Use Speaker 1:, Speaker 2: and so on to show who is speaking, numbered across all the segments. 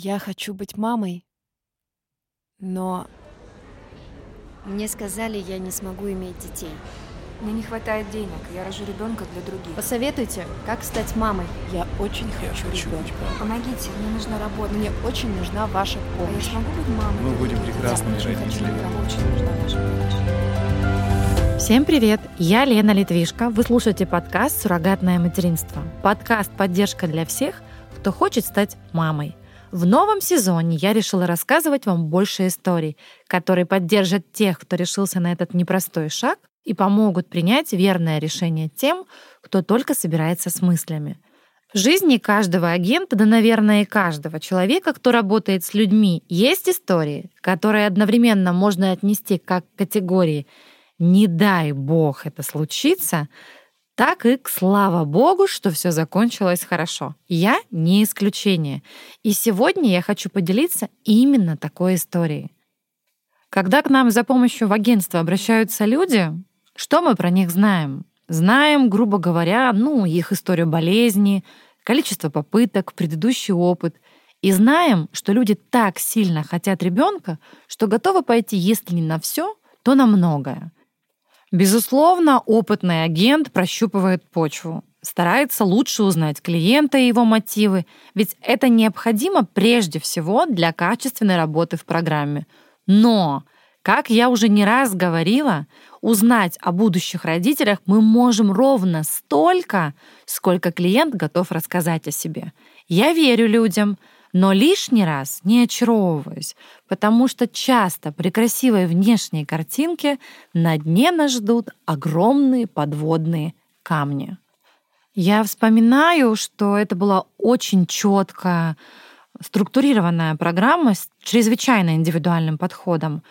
Speaker 1: Я хочу быть мамой, но
Speaker 2: Мне сказали, я не смогу иметь детей.
Speaker 3: Мне не хватает денег, я рожу ребенка для других.
Speaker 2: Посоветуйте, как стать мамой.
Speaker 1: я очень
Speaker 4: Я
Speaker 1: хочу
Speaker 4: хочу
Speaker 1: ребенка.
Speaker 3: Помогите, мне нужна работа.
Speaker 1: Мне очень нужна ваша
Speaker 3: А я
Speaker 1: помощь.
Speaker 3: смогу быть мамой?
Speaker 4: Мы будем прекрасными
Speaker 3: Я очень хочу
Speaker 4: родителями.
Speaker 3: ребенка, очень нужна ваша помощь.
Speaker 5: Всем привет! Я Лена Литвишко. Вы слушаете подкаст «Суррогатное материнство». Подкаст «Поддержка для всех, кто хочет стать мамой». В новом сезоне я решила рассказывать вам больше историй, которые поддержат тех, кто решился на этот непростой шаг и помогут принять верное решение тем, кто только собирается с мыслями. В жизни каждого агента, да, наверное, и каждого человека, кто работает с людьми, есть истории, которые одновременно можно отнести как к категории «не дай бог это случится», так и слава богу, что все закончилось хорошо. Я не исключение. И сегодня я хочу поделиться именно такой историей. Когда к нам за помощью в агентство обращаются люди, что мы про них знаем? Знаем, грубо говоря, ну, их историю болезни, количество попыток, предыдущий опыт. И знаем, что люди так сильно хотят ребенка, что готовы пойти, если не на все, то на многое. Безусловно, опытный агент прощупывает почву, старается лучше узнать клиента и его мотивы, ведь это необходимо прежде всего для качественной работы в программе. Но, как я уже не раз говорила, узнать о будущих родителях мы можем ровно столько, сколько клиент готов рассказать о себе. Я верю людям, но лишний раз не очаровываюсь, потому что часто при красивой внешней картинке на дне нас ждут огромные подводные камни. Я вспоминаю, что это была очень четко структурированная программа с чрезвычайно индивидуальным подходом.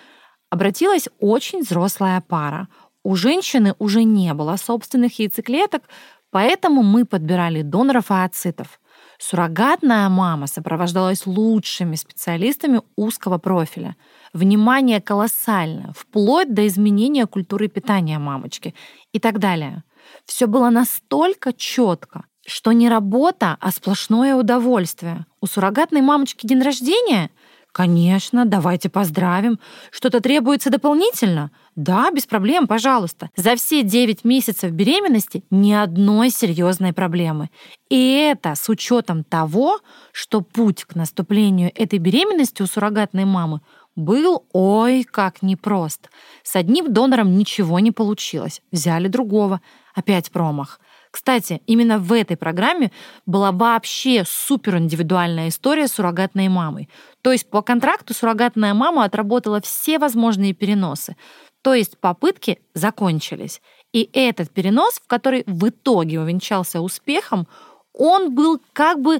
Speaker 5: Обратилась очень взрослая пара. У женщины уже не было собственных яйцеклеток, поэтому мы подбирали доноров ооцитов. Суррогатная мама сопровождалась лучшими специалистами узкого профиля. Внимание колоссальное, вплоть до изменения культуры питания мамочки и так далее. Все было настолько четко, что не работа, а сплошное удовольствие. У суррогатной мамочки день рождения? Конечно, давайте поздравим. Что-то требуется дополнительно? Да, без проблем, пожалуйста. За все 9 месяцев беременности ни одной серьезной проблемы. И это с учетом того, что путь к наступлению этой беременности у суррогатной мамы был ой как непрост. С одним донором ничего не получилось. Взяли другого. Опять промах. Кстати, именно в этой программе была вообще супер индивидуальная история с суррогатной мамой. То есть по контракту суррогатная мама отработала все возможные переносы. То есть попытки закончились. И этот перенос, в который в итоге увенчался успехом, он был как бы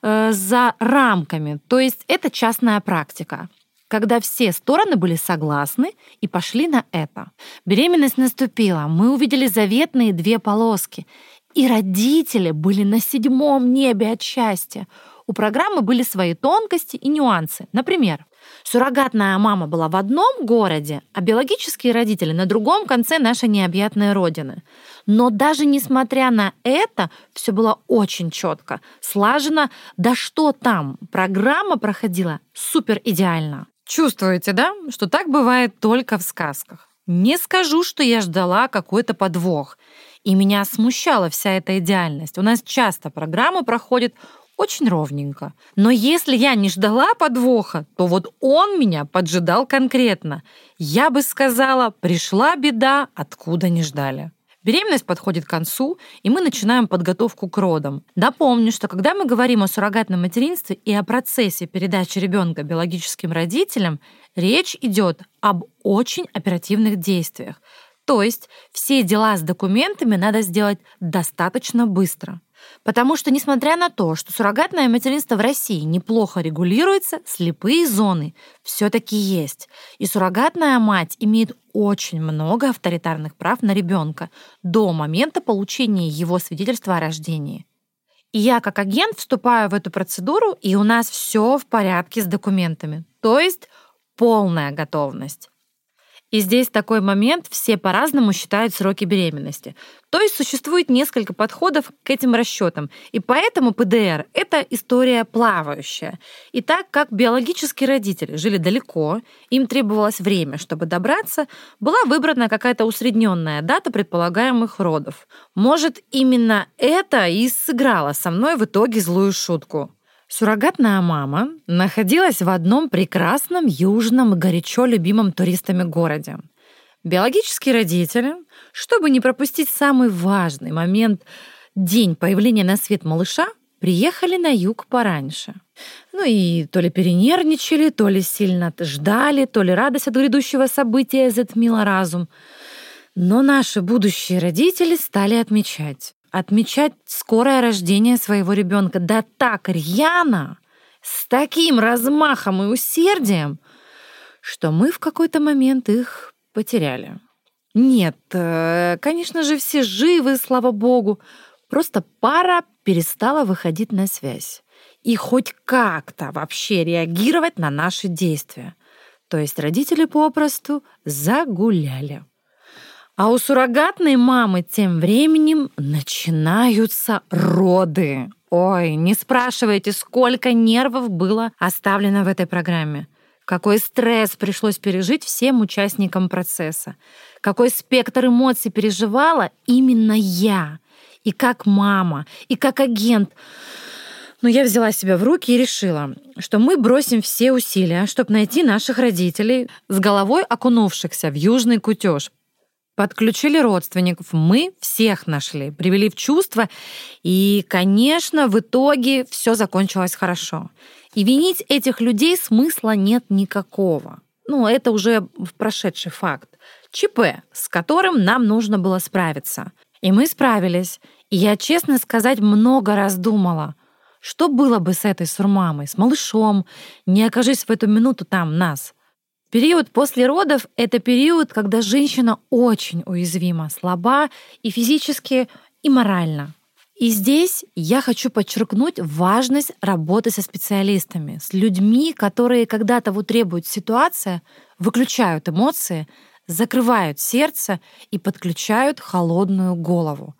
Speaker 5: э, за рамками. То есть это частная практика когда все стороны были согласны и пошли на это. Беременность наступила, мы увидели заветные две полоски, и родители были на седьмом небе от счастья. У программы были свои тонкости и нюансы. Например, суррогатная мама была в одном городе, а биологические родители на другом конце нашей необъятной родины. Но даже несмотря на это, все было очень четко, слажено. Да что там, программа проходила супер идеально. Чувствуете, да, что так бывает только в сказках? Не скажу, что я ждала какой-то подвох. И меня смущала вся эта идеальность. У нас часто программы проходят очень ровненько. Но если я не ждала подвоха, то вот он меня поджидал конкретно. Я бы сказала, пришла беда, откуда не ждали. Беременность подходит к концу, и мы начинаем подготовку к родам. Напомню, что когда мы говорим о суррогатном материнстве и о процессе передачи ребенка биологическим родителям, речь идет об очень оперативных действиях. То есть все дела с документами надо сделать достаточно быстро. Потому что, несмотря на то, что суррогатное материнство в России неплохо регулируется, слепые зоны все-таки есть. И суррогатная мать имеет очень много авторитарных прав на ребенка до момента получения его свидетельства о рождении. И я как агент вступаю в эту процедуру, и у нас все в порядке с документами. То есть полная готовность. И здесь такой момент, все по-разному считают сроки беременности. То есть существует несколько подходов к этим расчетам. И поэтому ПДР — это история плавающая. И так как биологические родители жили далеко, им требовалось время, чтобы добраться, была выбрана какая-то усредненная дата предполагаемых родов. Может, именно это и сыграло со мной в итоге злую шутку. Суррогатная мама находилась в одном прекрасном южном горячо любимом туристами городе. Биологические родители, чтобы не пропустить самый важный момент день появления на свет малыша, приехали на юг пораньше. Ну и то ли перенервничали, то ли сильно ждали, то ли радость от грядущего события затмила разум. Но наши будущие родители стали отмечать отмечать скорое рождение своего ребенка. Да так рьяно, с таким размахом и усердием, что мы в какой-то момент их потеряли. Нет, э, конечно же, все живы, слава богу. Просто пара перестала выходить на связь и хоть как-то вообще реагировать на наши действия. То есть родители попросту загуляли. А у суррогатной мамы тем временем начинаются роды. Ой, не спрашивайте, сколько нервов было оставлено в этой программе. Какой стресс пришлось пережить всем участникам процесса. Какой спектр эмоций переживала именно я. И как мама, и как агент. Но я взяла себя в руки и решила, что мы бросим все усилия, чтобы найти наших родителей, с головой окунувшихся в южный кутеж, Подключили родственников, мы всех нашли, привели в чувство, и, конечно, в итоге все закончилось хорошо. И винить этих людей смысла нет никакого. Ну, это уже прошедший факт. ЧП, с которым нам нужно было справиться. И мы справились. И я, честно сказать, много раз думала, что было бы с этой сурмамой, с малышом, не окажись в эту минуту там нас — Период после родов — это период, когда женщина очень уязвима, слаба и физически, и морально. И здесь я хочу подчеркнуть важность работы со специалистами, с людьми, которые, когда того требует ситуация, выключают эмоции, закрывают сердце и подключают холодную голову.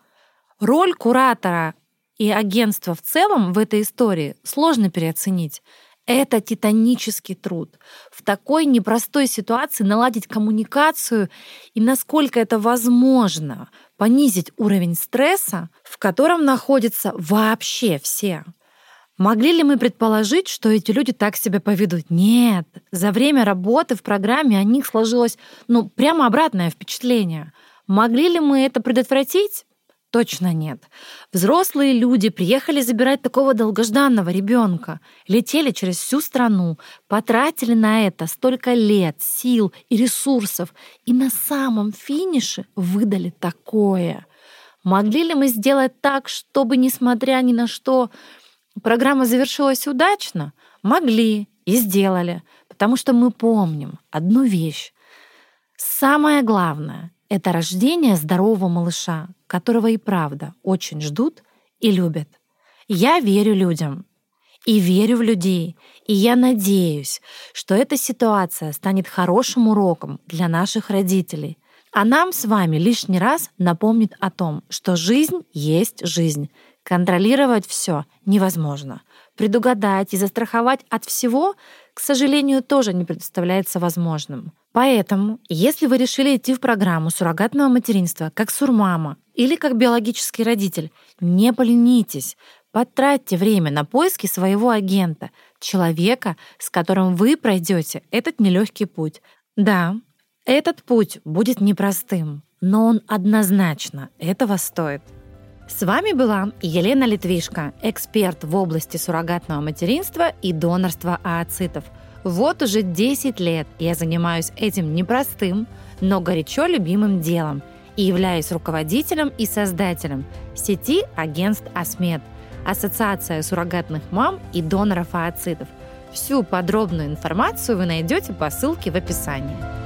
Speaker 5: Роль куратора и агентства в целом в этой истории сложно переоценить. Это титанический труд. В такой непростой ситуации наладить коммуникацию и насколько это возможно, понизить уровень стресса, в котором находятся вообще все. Могли ли мы предположить, что эти люди так себя поведут? Нет. За время работы в программе о них сложилось ну, прямо обратное впечатление. Могли ли мы это предотвратить? Точно нет. Взрослые люди приехали забирать такого долгожданного ребенка, летели через всю страну, потратили на это столько лет, сил и ресурсов, и на самом финише выдали такое. Могли ли мы сделать так, чтобы, несмотря ни на что, программа завершилась удачно? Могли и сделали, потому что мы помним одну вещь. Самое главное — это рождение здорового малыша, которого и правда очень ждут и любят. Я верю людям и верю в людей, и я надеюсь, что эта ситуация станет хорошим уроком для наших родителей, а нам с вами лишний раз напомнит о том, что жизнь есть жизнь. Контролировать все невозможно. Предугадать и застраховать от всего, к сожалению, тоже не представляется возможным. Поэтому, если вы решили идти в программу суррогатного материнства как сурмама или как биологический родитель, не поленитесь, потратьте время на поиски своего агента, человека, с которым вы пройдете этот нелегкий путь. Да, этот путь будет непростым, но он однозначно этого стоит. С вами была Елена Литвишко, эксперт в области суррогатного материнства и донорства ооцитов – вот уже 10 лет я занимаюсь этим непростым, но горячо любимым делом и являюсь руководителем и создателем сети агентств «Асмед» Ассоциация суррогатных мам и доноров ооцитов. Всю подробную информацию вы найдете по ссылке в описании.